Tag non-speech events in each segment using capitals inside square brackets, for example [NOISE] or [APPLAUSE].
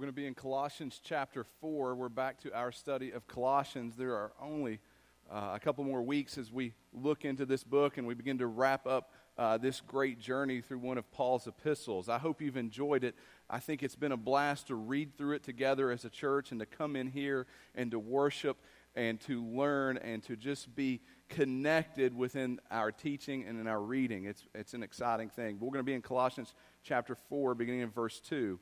We're going to be in Colossians chapter 4. We're back to our study of Colossians. There are only uh, a couple more weeks as we look into this book and we begin to wrap up uh, this great journey through one of Paul's epistles. I hope you've enjoyed it. I think it's been a blast to read through it together as a church and to come in here and to worship and to learn and to just be connected within our teaching and in our reading. It's, it's an exciting thing. We're going to be in Colossians chapter 4, beginning in verse 2.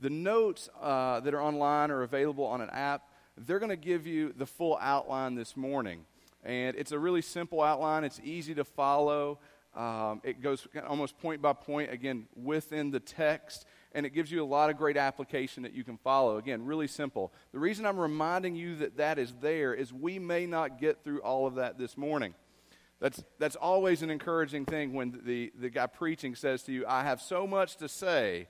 The notes uh, that are online are available on an app. They're going to give you the full outline this morning. And it's a really simple outline, it's easy to follow. Um, it goes almost point by point, again, within the text, and it gives you a lot of great application that you can follow. Again, really simple. The reason I'm reminding you that that is there is we may not get through all of that this morning. That's, that's always an encouraging thing when the, the guy preaching says to you, I have so much to say,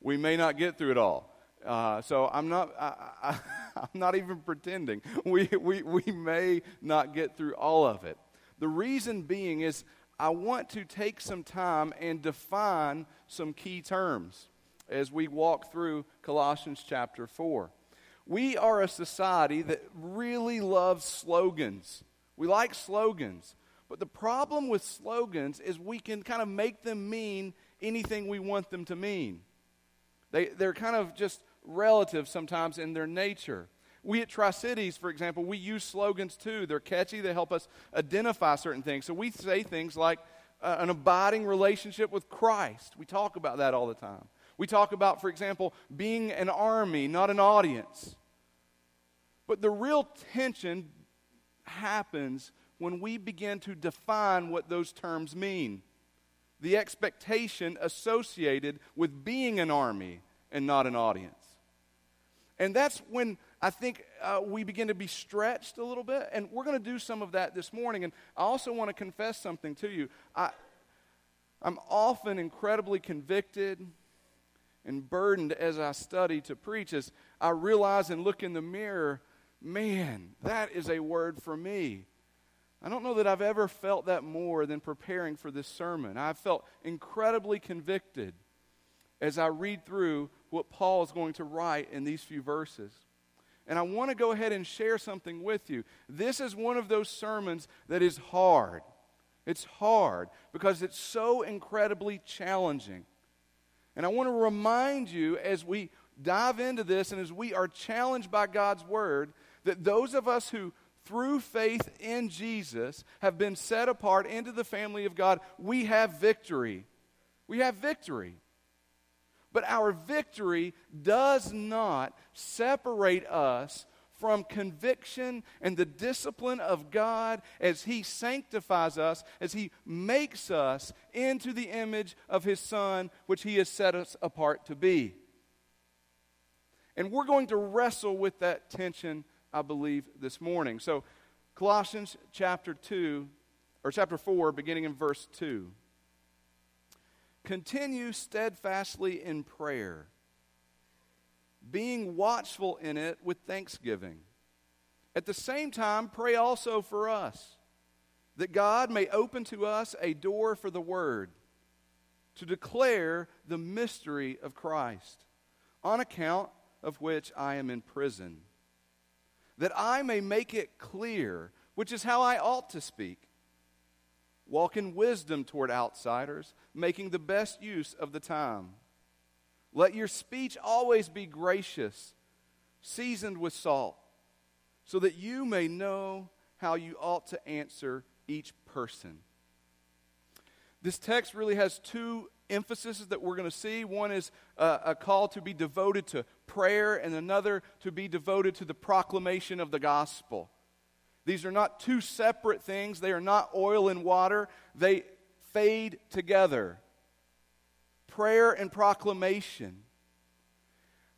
we may not get through it all. Uh, so I'm not, I, am [LAUGHS] not even pretending. We, we, we may not get through all of it. The reason being is I want to take some time and define some key terms as we walk through Colossians chapter 4. We are a society that really loves slogans. We like slogans. But the problem with slogans is we can kind of make them mean anything we want them to mean. They, they're kind of just relative sometimes in their nature. We at Tri Cities, for example, we use slogans too. They're catchy, they help us identify certain things. So we say things like uh, an abiding relationship with Christ. We talk about that all the time. We talk about, for example, being an army, not an audience. But the real tension happens when we begin to define what those terms mean the expectation associated with being an army and not an audience. And that's when I think uh, we begin to be stretched a little bit. And we're going to do some of that this morning. And I also want to confess something to you. I, I'm often incredibly convicted and burdened as I study to preach, as I realize and look in the mirror, man, that is a word for me. I don't know that I've ever felt that more than preparing for this sermon. I've felt incredibly convicted as I read through what Paul is going to write in these few verses. And I want to go ahead and share something with you. This is one of those sermons that is hard. It's hard because it's so incredibly challenging. And I want to remind you as we dive into this and as we are challenged by God's word that those of us who through faith in Jesus, have been set apart into the family of God, we have victory. We have victory. But our victory does not separate us from conviction and the discipline of God as He sanctifies us, as He makes us into the image of His Son, which He has set us apart to be. And we're going to wrestle with that tension I believe, this morning. So, Colossians chapter 2, or chapter 4, beginning in verse 2. Continue steadfastly in prayer, being watchful in it with thanksgiving. At the same time, pray also for us, that God may open to us a door for the word, to declare the mystery of Christ, on account of which I am in prison that I may make it clear, which is how I ought to speak. Walk in wisdom toward outsiders, making the best use of the time. Let your speech always be gracious, seasoned with salt, so that you may know how you ought to answer each person. This text really has two emphases that we're going to see. One is uh, a call to be devoted to prayer, and another to be devoted to the proclamation of the gospel. These are not two separate things, they are not oil and water, they fade together. Prayer and proclamation.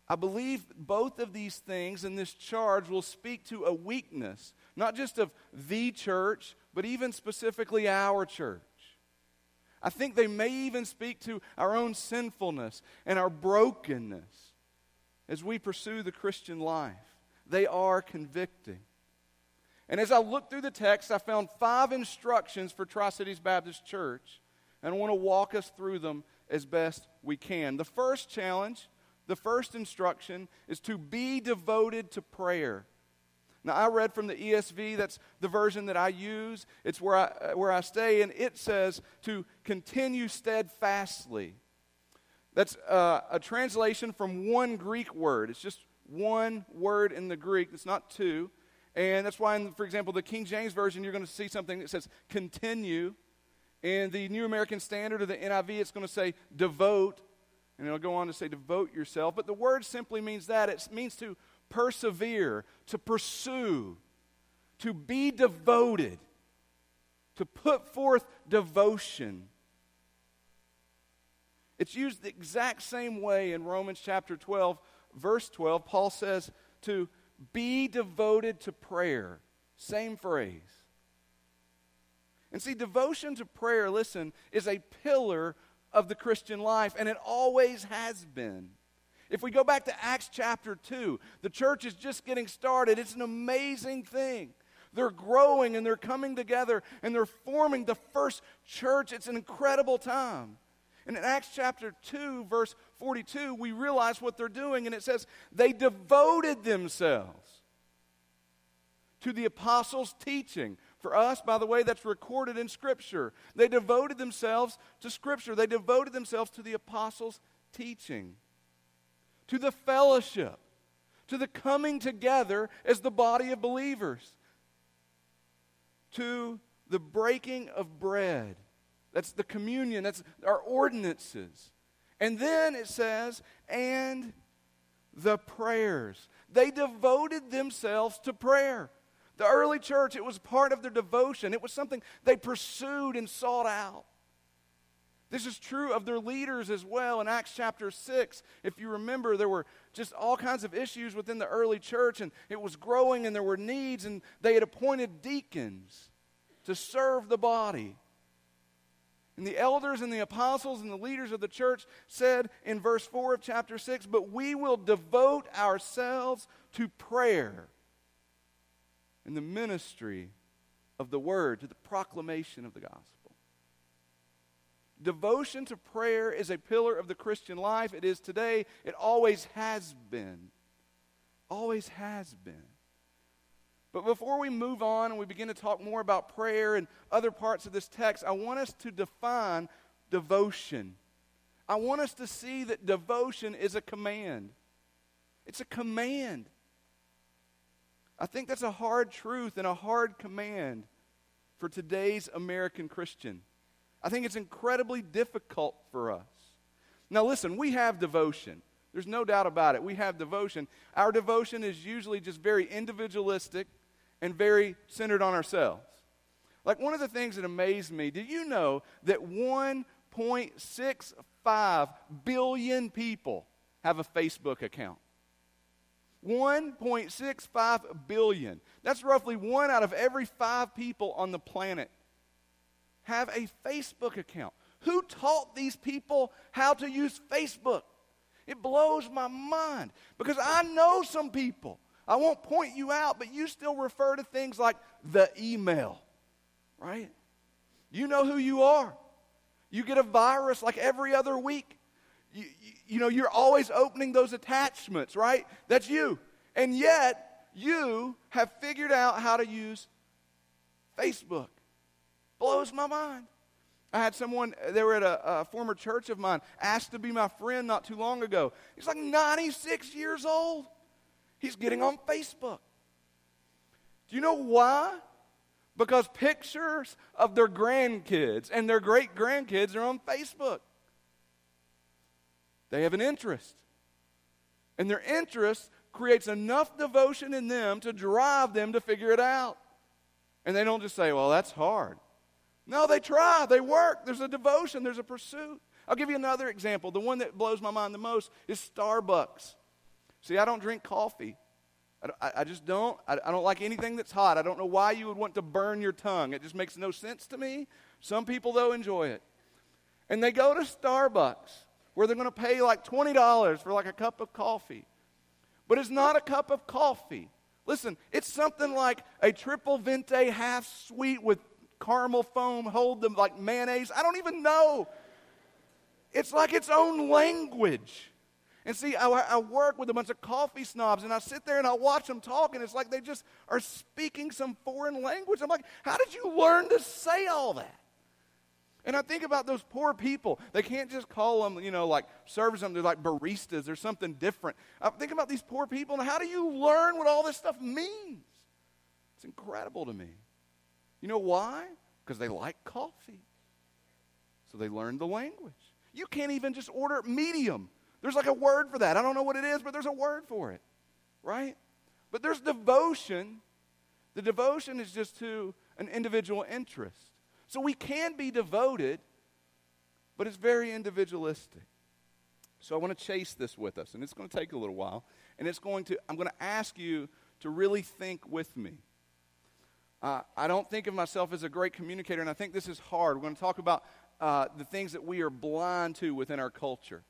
I believe both of these things in this charge will speak to a weakness, not just of the church, but even specifically our church. I think they may even speak to our own sinfulness and our brokenness as we pursue the Christian life. They are convicting. And as I looked through the text, I found five instructions for Tri Cities Baptist Church, and I want to walk us through them as best we can. The first challenge The first instruction is to be devoted to prayer. Now, I read from the ESV, that's the version that I use. It's where I, where I stay, and it says to continue steadfastly. That's uh, a translation from one Greek word. It's just one word in the Greek, it's not two. And that's why, in, for example, the King James Version, you're going to see something that says continue. In the New American Standard or the NIV, it's going to say devote. And it'll go on to say devote yourself. But the word simply means that. It means to persevere, to pursue, to be devoted, to put forth devotion. It's used the exact same way in Romans chapter 12, verse 12. Paul says to be devoted to prayer. Same phrase. And see, devotion to prayer, listen, is a pillar of the Christian life, and it always has been. If we go back to Acts chapter 2, the church is just getting started. It's an amazing thing. They're growing and they're coming together and they're forming the first church. It's an incredible time. And in Acts chapter 2, verse 42, we realize what they're doing, and it says, They devoted themselves to the apostles' teaching. For us, by the way, that's recorded in Scripture. They devoted themselves to Scripture, they devoted themselves to the apostles' teaching to the fellowship, to the coming together as the body of believers, to the breaking of bread. That's the communion, that's our ordinances. And then it says, and the prayers. They devoted themselves to prayer. The early church, it was part of their devotion. It was something they pursued and sought out. This is true of their leaders as well. In Acts chapter 6, if you remember, there were just all kinds of issues within the early church, and it was growing, and there were needs, and they had appointed deacons to serve the body. And the elders and the apostles and the leaders of the church said in verse 4 of chapter 6 But we will devote ourselves to prayer and the ministry of the word, to the proclamation of the gospel. Devotion to prayer is a pillar of the Christian life. It is today. It always has been. Always has been. But before we move on and we begin to talk more about prayer and other parts of this text, I want us to define devotion. I want us to see that devotion is a command. It's a command. I think that's a hard truth and a hard command for today's American Christian. I think it's incredibly difficult for us. Now, listen, we have devotion. There's no doubt about it. We have devotion. Our devotion is usually just very individualistic and very centered on ourselves. Like one of the things that amazed me, did you know that 1.65 billion people have a Facebook account? 1.65 billion. That's roughly one out of every five people on the planet have a Facebook account. Who taught these people how to use Facebook? It blows my mind because I know some people. I won't point you out, but you still refer to things like the email, right? You know who you are. You get a virus like every other week. You, you, you know, you're always opening those attachments, right? That's you. And yet, you have figured out how to use Facebook. Blows my mind. I had someone, they were at a, a, former church of mine, asked to be my friend not too long ago. He's like 96 years old. He's getting on Facebook. Do you know why? Because pictures of their grandkids and their great grandkids are on Facebook. They have an interest. And their interest creates enough devotion in them to drive them to figure it out. And they don't just say, well, that's hard. No, they try, they work. There's a devotion, there's a pursuit. I'll give you another example. The one that blows my mind the most is Starbucks. See, I don't drink coffee. I, just don't. I, I don't like anything that's hot. I don't know why you would want to burn your tongue. It just makes no sense to me. Some people, though, enjoy it. And they go to Starbucks where they're going to pay like $20 for like a cup of coffee. But it's not a cup of coffee. Listen, it's something like a triple venti half sweet with caramel foam, hold them like mayonnaise. I don't even know. It's like its own language. And see, I, I, work with a bunch of coffee snobs, and I sit there and I watch them talk, and it's like they just are speaking some foreign language. I'm like, how did you learn to say all that? And I think about those poor people. They can't just call them, you know, like service them. They're like baristas or something different. I think about these poor people, and how do you learn what all this stuff means? It's incredible to me. You know why? Because they like coffee. So they learn the language. You can't even just order medium. There's like a word for that. I don't know what it is, but there's a word for it, right? But there's devotion. The devotion is just to an individual interest. So we can be devoted, but it's very individualistic. So I want to chase this with us, and it's going to take a little while. And it's going to, I'm going to ask you to really think with me. Uh, I don't think of myself as a great communicator, and I think this is hard. We're going to talk about uh, the things that we are blind to within our culture.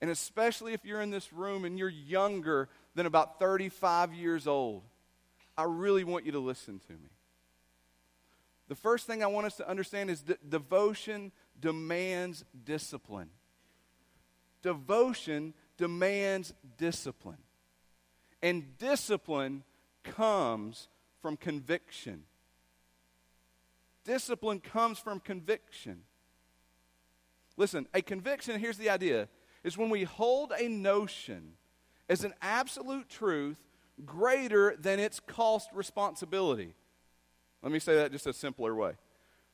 And especially if you're in this room and you're younger than about 35 years old, I really want you to listen to me. The first thing I want us to understand is that devotion demands discipline. Devotion demands discipline. And discipline comes from conviction. Discipline comes from conviction. Listen, a conviction, here's the idea is when we hold a notion as an absolute truth greater than its cost responsibility. Let me say that just a simpler way.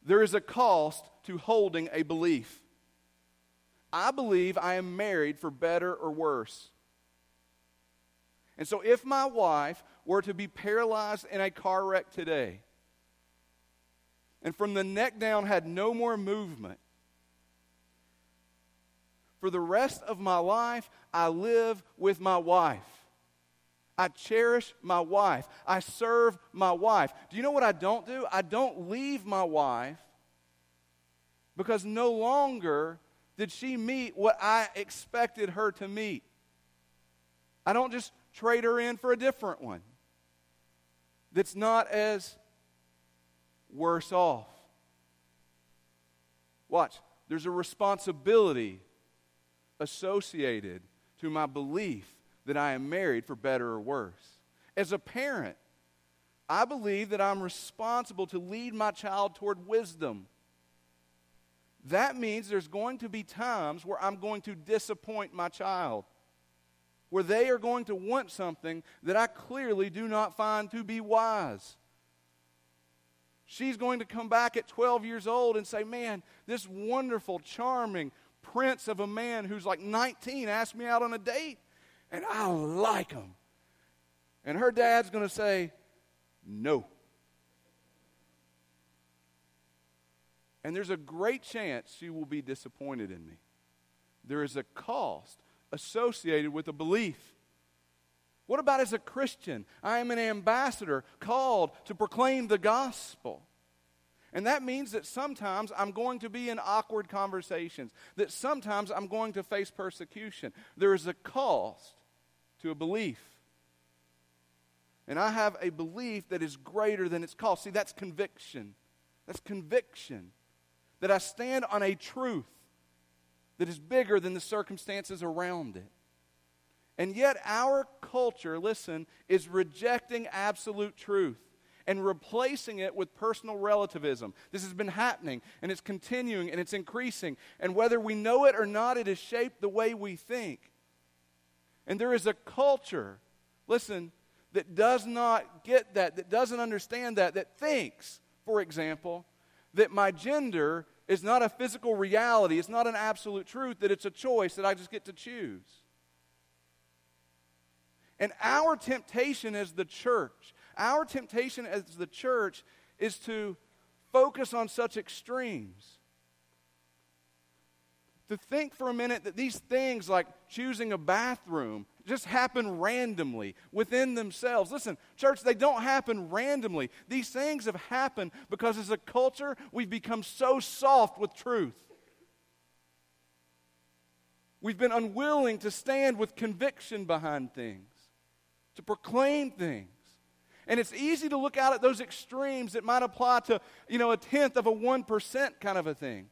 There is a cost to holding a belief. I believe I am married for better or worse. And so, if my wife were to be paralyzed in a car wreck today, and from the neck down had no more movement, for the rest of my life, I live with my wife. I cherish my wife. I serve my wife. Do you know what I don't do? I don't leave my wife because no longer did she meet what I expected her to meet. I don't just trade her in for a different one that's not as worse off. Watch, there's a responsibility associated to my belief that I am married for better or worse. As a parent, I believe that I'm responsible to lead my child toward wisdom. That means there's going to be times where I'm going to disappoint my child, where they are going to want something that I clearly do not find to be wise. She's going to come back at 12 years old and say, Man, this wonderful, charming, prince of a man who's like 19 asked me out on a date, and I like him. And her dad's going to say, no. And there's a great chance she will be disappointed in me. There is a cost associated with a belief. What about as a Christian? I am an ambassador called to proclaim the gospel. And that means that sometimes I'm going to be in awkward conversations, that sometimes I'm going to face persecution. There is a cost to a belief. And I have a belief that is greater than its cost. See, that's conviction. That's conviction. That I stand on a truth that is bigger than the circumstances around it. And yet, our culture, listen, is rejecting absolute truth and replacing it with personal relativism. This has been happening and it's continuing and it's increasing. And whether we know it or not, it has shaped the way we think. And there is a culture, listen, that does not get that, that doesn't understand that, that thinks, for example, that my gender is not a physical reality, it's not an absolute truth, that it's a choice that I just get to choose. And our temptation as the church our temptation as the church is to focus on such extremes. To think for a minute that these things like choosing a bathroom just happen randomly within themselves. Listen, church, they don't happen randomly. These things have happened because as a culture, we've become so soft with truth. We've been unwilling to stand with conviction behind things, to proclaim things. And it's easy to look out at those extremes that might apply to, you know, a tenth of a 1% kind of a thing.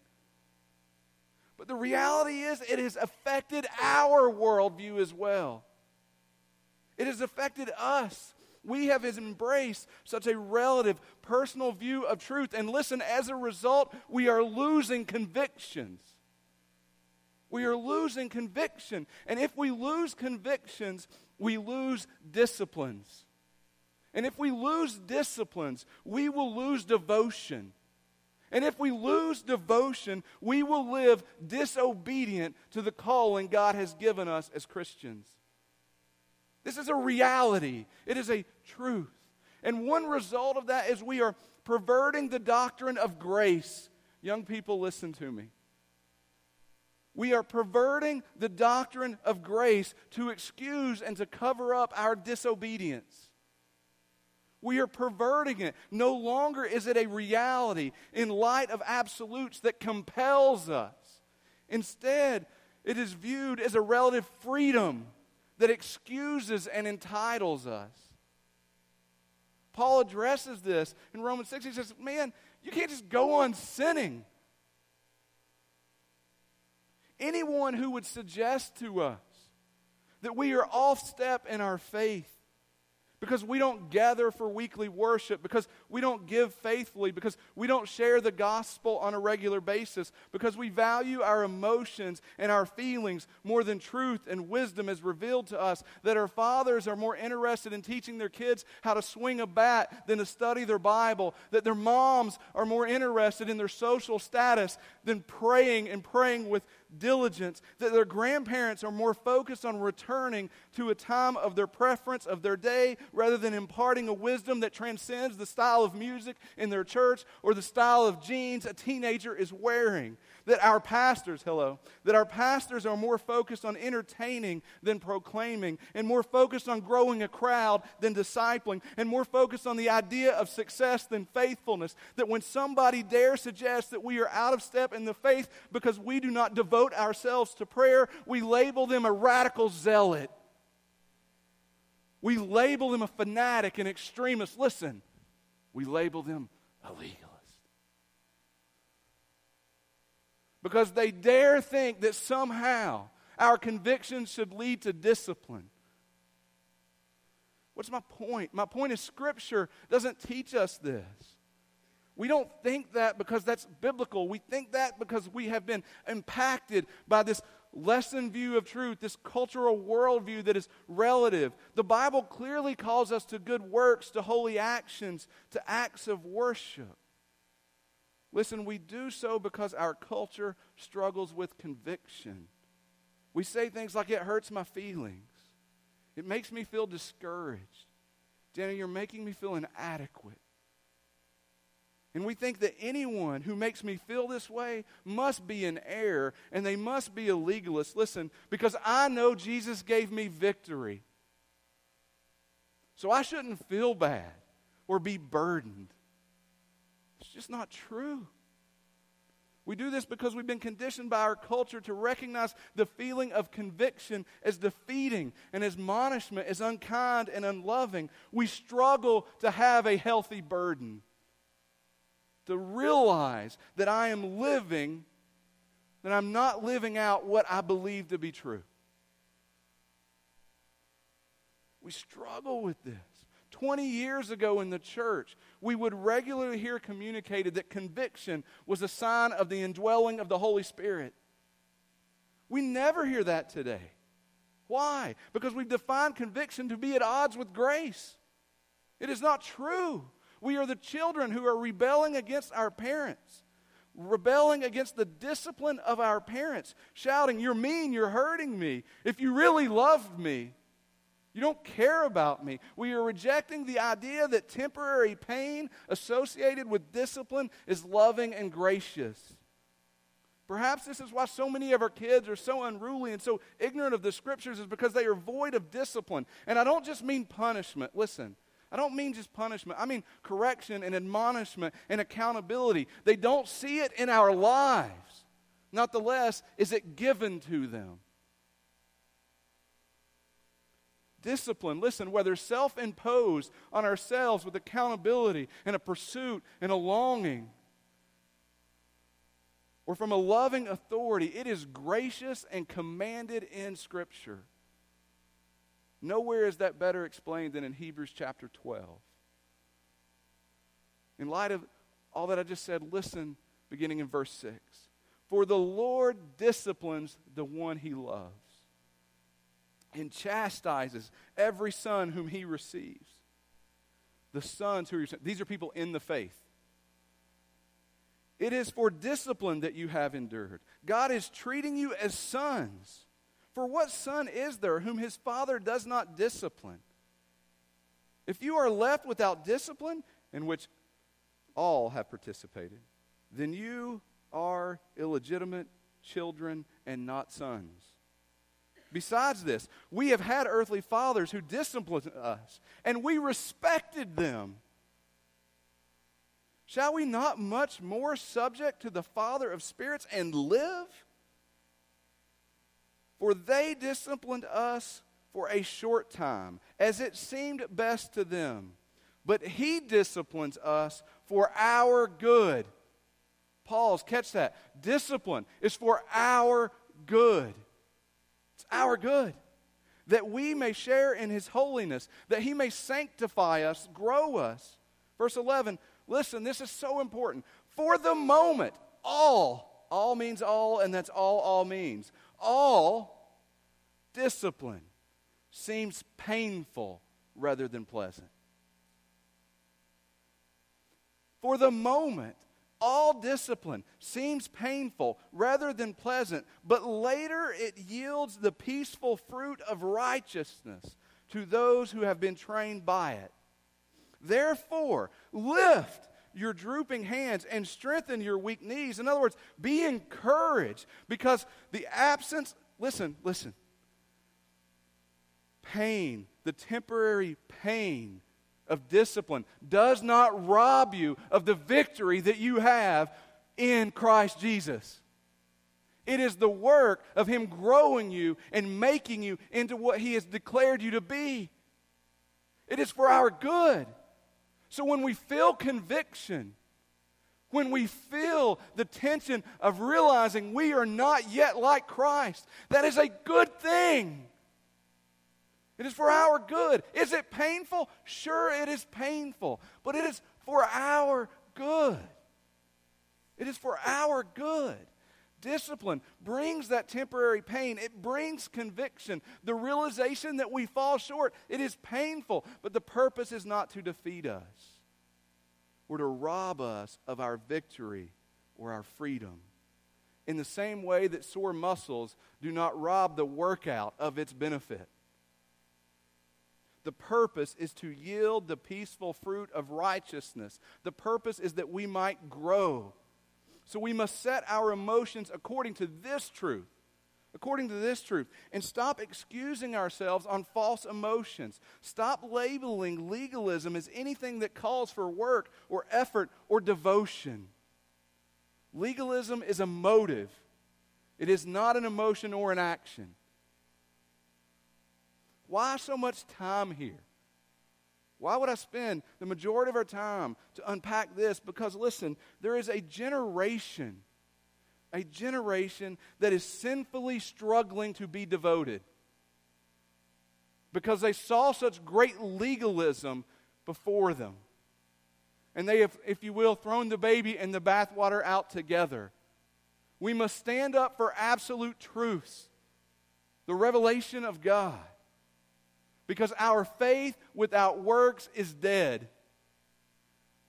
But the reality is, it has affected our worldview as well. It has affected us. We have embraced such a relative, personal view of truth. And listen, as a result, we are losing convictions. We are losing conviction. And if we lose convictions, we lose disciplines. And if we lose disciplines, we will lose devotion. And if we lose devotion, we will live disobedient to the calling God has given us as Christians. This is a reality, it is a truth. And one result of that is we are perverting the doctrine of grace. Young people, listen to me. We are perverting the doctrine of grace to excuse and to cover up our disobedience. We are perverting it. No longer is it a reality in light of absolutes that compels us. Instead, it is viewed as a relative freedom that excuses and entitles us. Paul addresses this in Romans 6. He says, Man, you can't just go on sinning. Anyone who would suggest to us that we are off step in our faith because we don't gather for weekly worship, because we don't give faithfully, because we don't share the gospel on a regular basis, because we value our emotions and our feelings more than truth and wisdom as revealed to us, that our fathers are more interested in teaching their kids how to swing a bat than to study their Bible, that their moms are more interested in their social status than praying and praying with diligence, that their grandparents are more focused on returning to a time of their preference of their day rather than imparting a wisdom that transcends the style of music in their church or the style of jeans a teenager is wearing that our pastors, hello, that our pastors are more focused on entertaining than proclaiming, and more focused on growing a crowd than discipling, and more focused on the idea of success than faithfulness. That when somebody dares suggest that we are out of step in the faith because we do not devote ourselves to prayer, we label them a radical zealot. We label them a fanatic, an extremist. Listen, we label them illegal. Because they dare think that somehow our convictions should lead to discipline. What's my point? My point is, Scripture doesn't teach us this. We don't think that because that's biblical. We think that because we have been impacted by this lesson view of truth, this cultural worldview that is relative. The Bible clearly calls us to good works, to holy actions, to acts of worship. Listen, we do so because our culture struggles with conviction. We say things like, it hurts my feelings. It makes me feel discouraged. Danny, you're making me feel inadequate. And we think that anyone who makes me feel this way must be an error and they must be a legalist. Listen, because I know Jesus gave me victory. So I shouldn't feel bad or be burdened. It's just not true. We do this because we've been conditioned by our culture to recognize the feeling of conviction as defeating and as admonishment as unkind and unloving. We struggle to have a healthy burden, to realize that I am living, that I'm not living out what I believe to be true. We struggle with this. 20 years ago in the church, we would regularly hear communicated that conviction was a sign of the indwelling of the Holy Spirit. We never hear that today. Why? Because we've defined conviction to be at odds with grace. It is not true. We are the children who are rebelling against our parents, rebelling against the discipline of our parents, shouting, You're mean, you're hurting me. If you really loved me, you don't care about me. We are rejecting the idea that temporary pain associated with discipline is loving and gracious. Perhaps this is why so many of our kids are so unruly and so ignorant of the scriptures, is because they are void of discipline. And I don't just mean punishment. Listen, I don't mean just punishment. I mean correction and admonishment and accountability. They don't see it in our lives. Not the less is it given to them. Discipline, listen, whether self imposed on ourselves with accountability and a pursuit and a longing, or from a loving authority. It is gracious and commanded in Scripture. Nowhere is that better explained than in Hebrews chapter 12. In light of all that I just said, listen beginning in verse 6. For the Lord disciplines the one he loves and chastises every son whom he receives. The sons who are, these are people in the faith. It is for discipline that you have endured. God is treating you as sons. For what son is there whom his father does not discipline? If you are left without discipline, in which all have participated, then you are illegitimate children and not sons. Besides this, we have had earthly fathers who disciplined us, and we respected them. Shall we not much more subject to the Father of spirits and live? For they disciplined us for a short time, as it seemed best to them. But he disciplines us for our good. Pause, catch that. Discipline is for our good. Our good. That we may share in his holiness, that he may sanctify us, grow us. Verse 11, listen, this is so important. For the moment, all, all means all, and that's all all means. All discipline seems painful rather than pleasant. For the moment, all discipline seems painful rather than pleasant, but later it yields the peaceful fruit of righteousness to those who have been trained by it. Therefore, lift your drooping hands and strengthen your weak knees. In other words, be encouraged because the absence, listen, listen, pain, the temporary pain of discipline does not rob you of the victory that you have in Christ Jesus. It is the work of Him growing you and making you into what He has declared you to be. It is for our good. So when we feel conviction, when we feel the tension of realizing we are not yet like Christ, that is a good thing. It is for our good. Is it painful? Sure, it is painful, but it is for our good. It is for our good. Discipline brings that temporary pain. It brings conviction, the realization that we fall short. It is painful, but the purpose is not to defeat us or to rob us of our victory or our freedom. In the same way that sore muscles do not rob the workout of its benefit. The purpose is to yield the peaceful fruit of righteousness. The purpose is that we might grow. So we must set our emotions according to this truth. According to this truth. And stop excusing ourselves on false emotions. Stop labeling legalism as anything that calls for work or effort or devotion. Legalism is a motive, it is not an emotion or an action. Why so much time here? Why would I spend the majority of our time to unpack this? Because listen, there is a generation, a generation that is sinfully struggling to be devoted because they saw such great legalism before them. And they have, if you will, thrown the baby and the bathwater out together. We must stand up for absolute truths, the revelation of God because our faith without works is dead.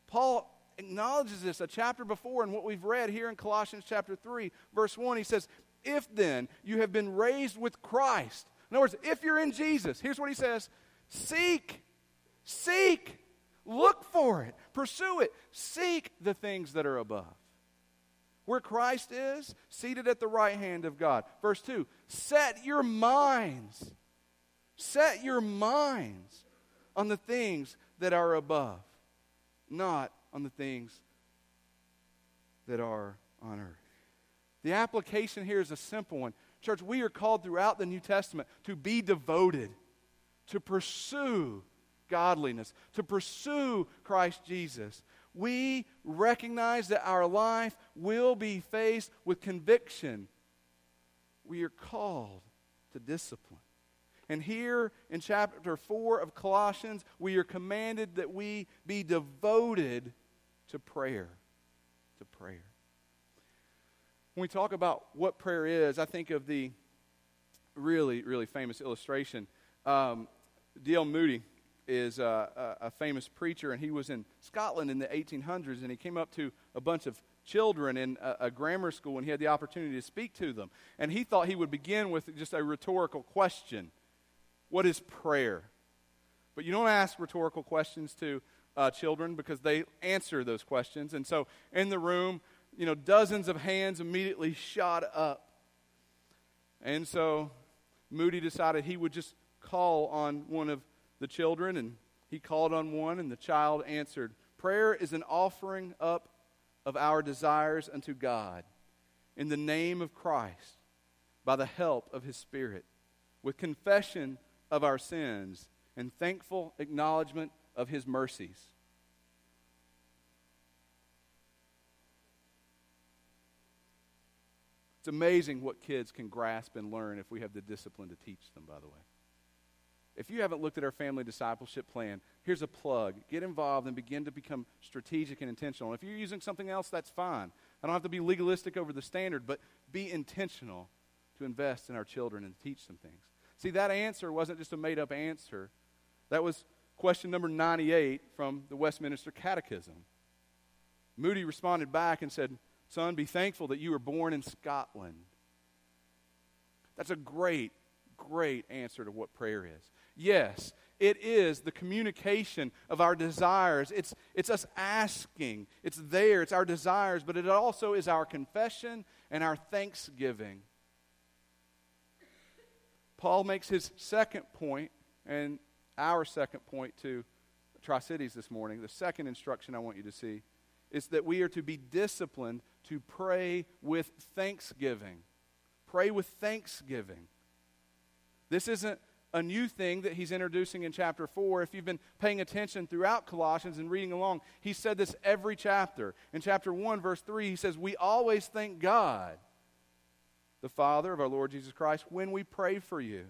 Paul acknowledges this a chapter before in what we've read here in Colossians chapter 3, verse 1. He says, If then you have been raised with Christ, in other words, if you're in Jesus, here's what he says seek, seek, look for it, pursue it, seek the things that are above. Where Christ is, seated at the right hand of God. Verse 2 Set your minds Set your minds on the things that are above, not on the things that are on earth. The application here is a simple one. Church, we are called throughout the New Testament to be devoted, to pursue godliness, to pursue Christ Jesus. we recognize that our life will be faced with conviction. We are called to discipline. And here in chapter 4 of Colossians, we are commanded that we be devoted to prayer. To prayer. When we talk about what prayer is, I think of the really, really famous illustration. Um, D.L. Moody is a, a, famous preacher, and he was in Scotland in the 1800s, and he came up to a bunch of children in a, a, grammar school, and he had the opportunity to speak to them. And he thought he would begin with just a rhetorical question What is prayer? But you don't ask rhetorical questions to uh, children because they answer those questions. And so in the room, you know, dozens of hands immediately shot up. And so Moody decided he would just call on one of the children, and he called on one, and the child answered. Prayer is an offering up of our desires unto God in the name of Christ by the help of his Spirit, with confession of our sins and thankful acknowledgement of his mercies. It's amazing what kids can grasp and learn if we have the discipline to teach them, by the way. If you haven't looked at our family discipleship plan, here's a plug. Get involved and begin to become strategic and intentional. If you're using something else, that's fine. I don't have to be legalistic over the standard, but be intentional to invest in our children and teach them things. See, that answer wasn't just a made up answer, that was question number 98 from the Westminster Catechism. Moody responded back and said, Son, be thankful that you were born in Scotland. That's a great, great answer to what prayer is. Yes, it is the communication of our desires. It's, it's us asking. It's there. It's our desires, but it also is our confession and our thanksgiving. Paul makes his second point, and our second point to Tri Cities this morning. The second instruction I want you to see is that we are to be disciplined to pray with thanksgiving. Pray with thanksgiving. This isn't a new thing that he's introducing in chapter 4. If you've been paying attention throughout Colossians and reading along, he said this every chapter. In chapter 1, verse 3, he says, We always thank God, the Father of our Lord Jesus Christ, when we pray for you.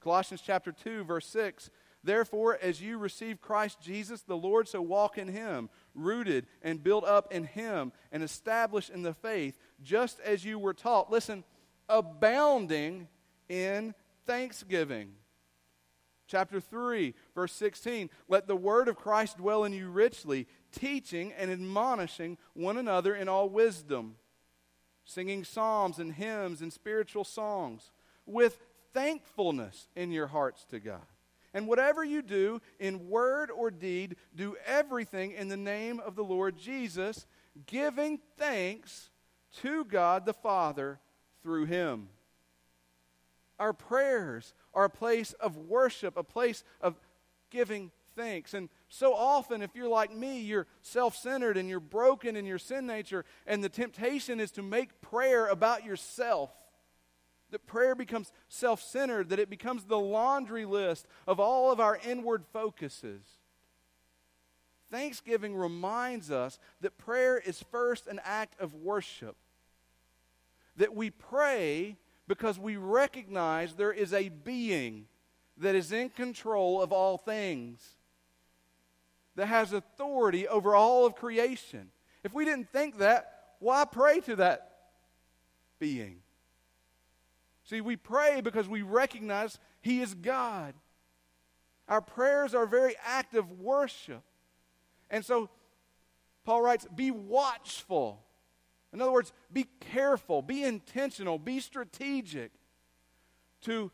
Colossians chapter 2, verse 6 Therefore, as you receive Christ Jesus the Lord, so walk in him, rooted and built up in him, and established in the faith, just as you were taught. Listen, abounding in thanksgiving. Chapter 3, verse 16 Let the word of Christ dwell in you richly, teaching and admonishing one another in all wisdom, singing psalms and hymns and spiritual songs with thankfulness in your hearts to God. And whatever you do in word or deed, do everything in the name of the Lord Jesus, giving thanks to God the Father through him. Our prayers are a place of worship, a place of giving thanks. And so often, if you're like me, you're self centered and you're broken in your sin nature, and the temptation is to make prayer about yourself that prayer becomes self centered, that it becomes the laundry list of all of our inward focuses. Thanksgiving reminds us that prayer is first an act of worship. That we pray because we recognize there is a being that is in control of all things, that has authority over all of creation. If we didn't think that, why pray to that being? See, we pray because we recognize He is God. Our prayers are very act of worship. And so Paul writes, be watchful. In other words, be careful, be intentional, be strategic to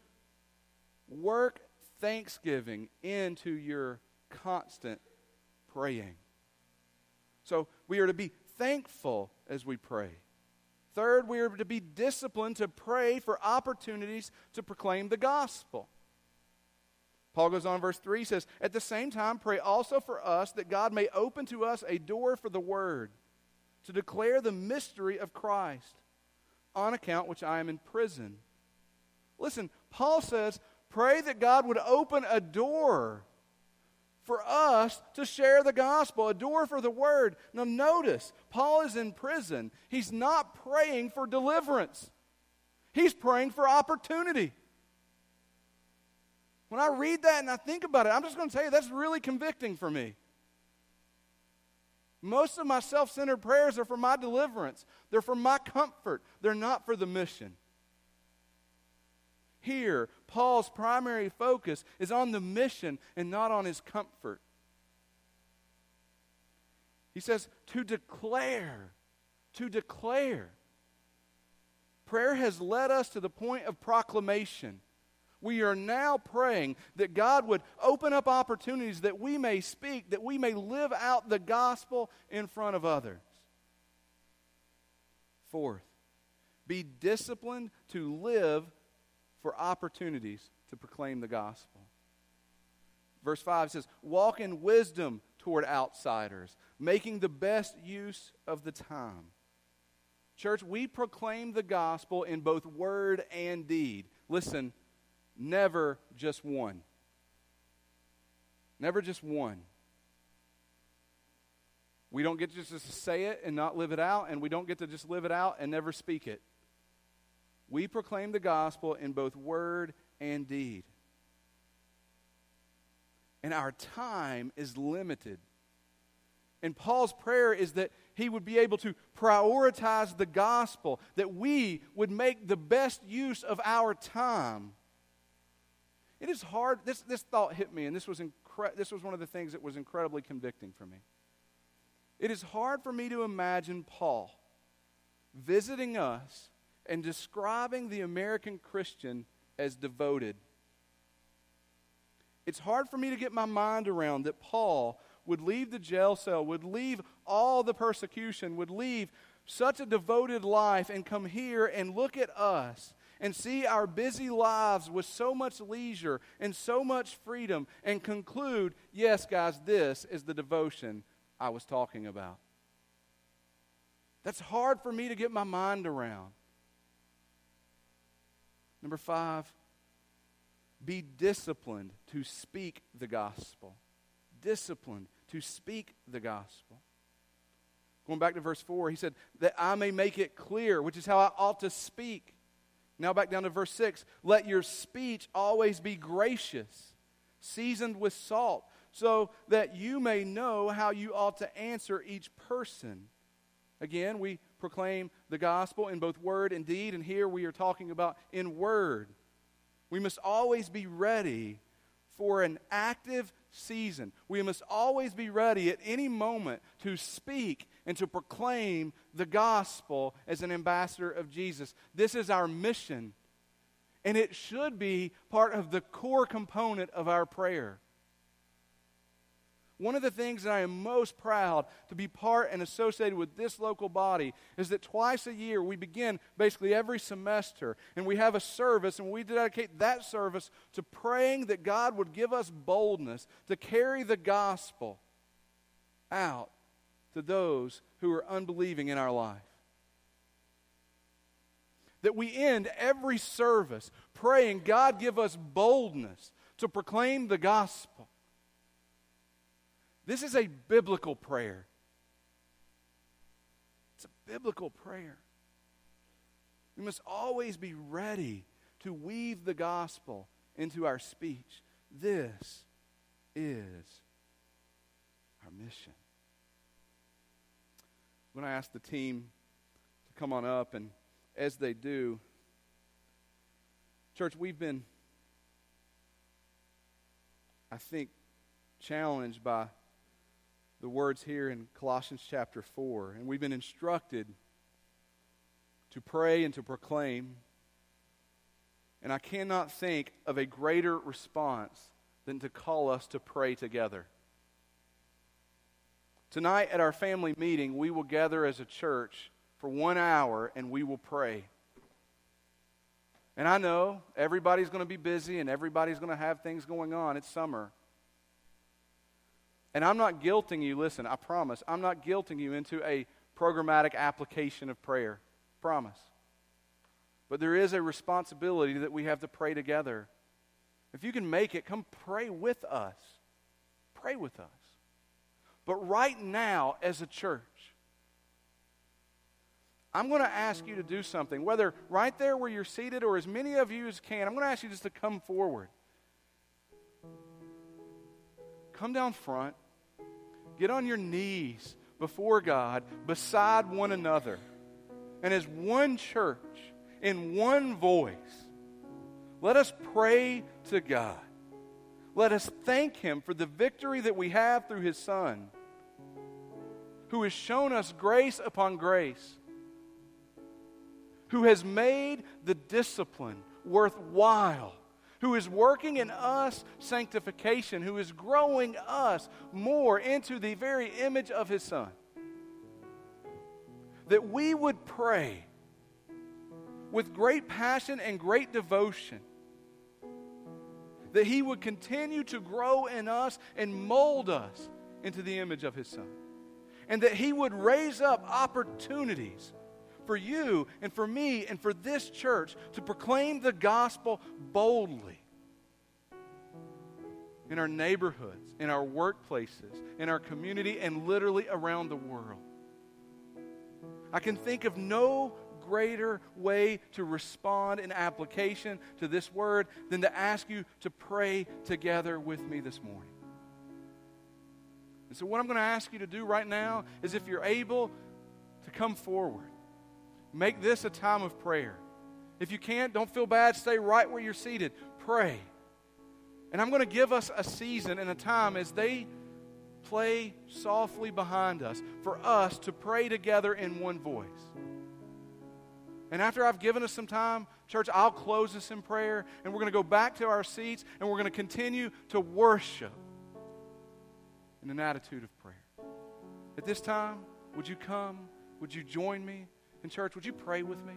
work thanksgiving into your constant praying. So we are to be thankful as we pray. Third, we are to be disciplined to pray for opportunities to proclaim the gospel. Paul goes on, verse 3 says, At the same time, pray also for us that God may open to us a door for the word, to declare the mystery of Christ, on account which I am in prison. Listen, Paul says, Pray that God would open a door for us to share the gospel, a door for the word. Now, notice, Paul is in prison. He's not praying for deliverance, he's praying for opportunity. When I read that and I think about it, I'm just going to tell you that's really convicting for me. Most of my self centered prayers are for my deliverance, they're for my comfort, they're not for the mission. Here, Paul's primary focus is on the mission and not on his comfort. He says, to declare, to declare. Prayer has led us to the point of proclamation. We are now praying that God would open up opportunities that we may speak, that we may live out the gospel in front of others. Fourth, be disciplined to live for opportunities to proclaim the gospel. Verse 5 says, Walk in wisdom toward outsiders, making the best use of the time. Church, we proclaim the gospel in both word and deed. Listen, never just one. Never just one. We don't get to just say it and not live it out, and we don't get to just live it out and never speak it. We proclaim the gospel in both word and deed. And our time is limited. And Paul's prayer is that he would be able to prioritize the gospel, that we would make the best use of our time. It is hard. This, this thought hit me, and this was, incre- this was one of the things that was incredibly convicting for me. It is hard for me to imagine Paul visiting us and describing the American Christian as devoted. It's hard for me to get my mind around that Paul would leave the jail cell, would leave all the persecution, would leave such a devoted life and come here and look at us and see our busy lives with so much leisure and so much freedom and conclude, yes, guys, this is the devotion I was talking about. That's hard for me to get my mind around. Number five, be disciplined to speak the gospel. Disciplined to speak the gospel. Going back to verse 4, he said, That I may make it clear, which is how I ought to speak. Now back down to verse 6 Let your speech always be gracious, seasoned with salt, so that you may know how you ought to answer each person. Again, we proclaim the gospel in both word and deed, and here we are talking about in word. We must always be ready for an active season. We must always be ready at any moment to speak and to proclaim the gospel as an ambassador of Jesus. This is our mission, and it should be part of the core component of our prayer. One of the things that I am most proud to be part and associated with this local body is that twice a year we begin basically every semester and we have a service and we dedicate that service to praying that God would give us boldness to carry the gospel out to those who are unbelieving in our life. That we end every service praying, God, give us boldness to proclaim the gospel. This is a biblical prayer. It's a biblical prayer. We must always be ready to weave the gospel into our speech. This is our mission. When I ask the team to come on up, and as they do, church, we've been, I think, challenged by the words here in Colossians chapter 4. And we've been instructed to pray and to proclaim. And I cannot think of a greater response than to call us to pray together. Tonight at our family meeting, we will gather as a church for one hour and we will pray. And I know everybody's going to be busy and everybody's going to have things going on. It's summer. And I'm not guilting you, listen, I promise, I'm not guilting you into a programmatic application of prayer. Promise. But there is a responsibility that we have to pray together. If you can make it, come pray with us. pray with us. But right now, as a church, I'm going to ask you to do something, whether right there where you're seated or as many of you as can. I'm going to ask you just to come forward. Come down front. Get on your knees before God, beside one another. And as one church, in one voice, let us pray to God. Let us thank Him for the victory that we have through His Son, who has shown us grace upon grace who has made the discipline worthwhile, who is working in us sanctification, who is growing us more into the very image of his Son. That we would pray with great passion and great devotion that he would continue to grow in us and mold us into the image of his Son. And that he would raise up opportunities for you and for me and for this church to proclaim the gospel boldly in our neighborhoods, in our workplaces, in our community, and literally around the world. I can think of no greater way to respond in application to this word than to ask you to pray together with me this morning. And so, what I'm going to ask you to do right now is if you're able to come forward Make this a time of prayer. If you can't, don't feel bad. Stay right where you're seated. Pray. And I'm going to give us a season and a time as they play softly behind us for us to pray together in one voice. And after I've given us some time, church, I'll close this in prayer and we're going to go back to our seats and we're going to continue to worship in an attitude of prayer. At this time, would you come? Would you join me? And, church, would you pray with me?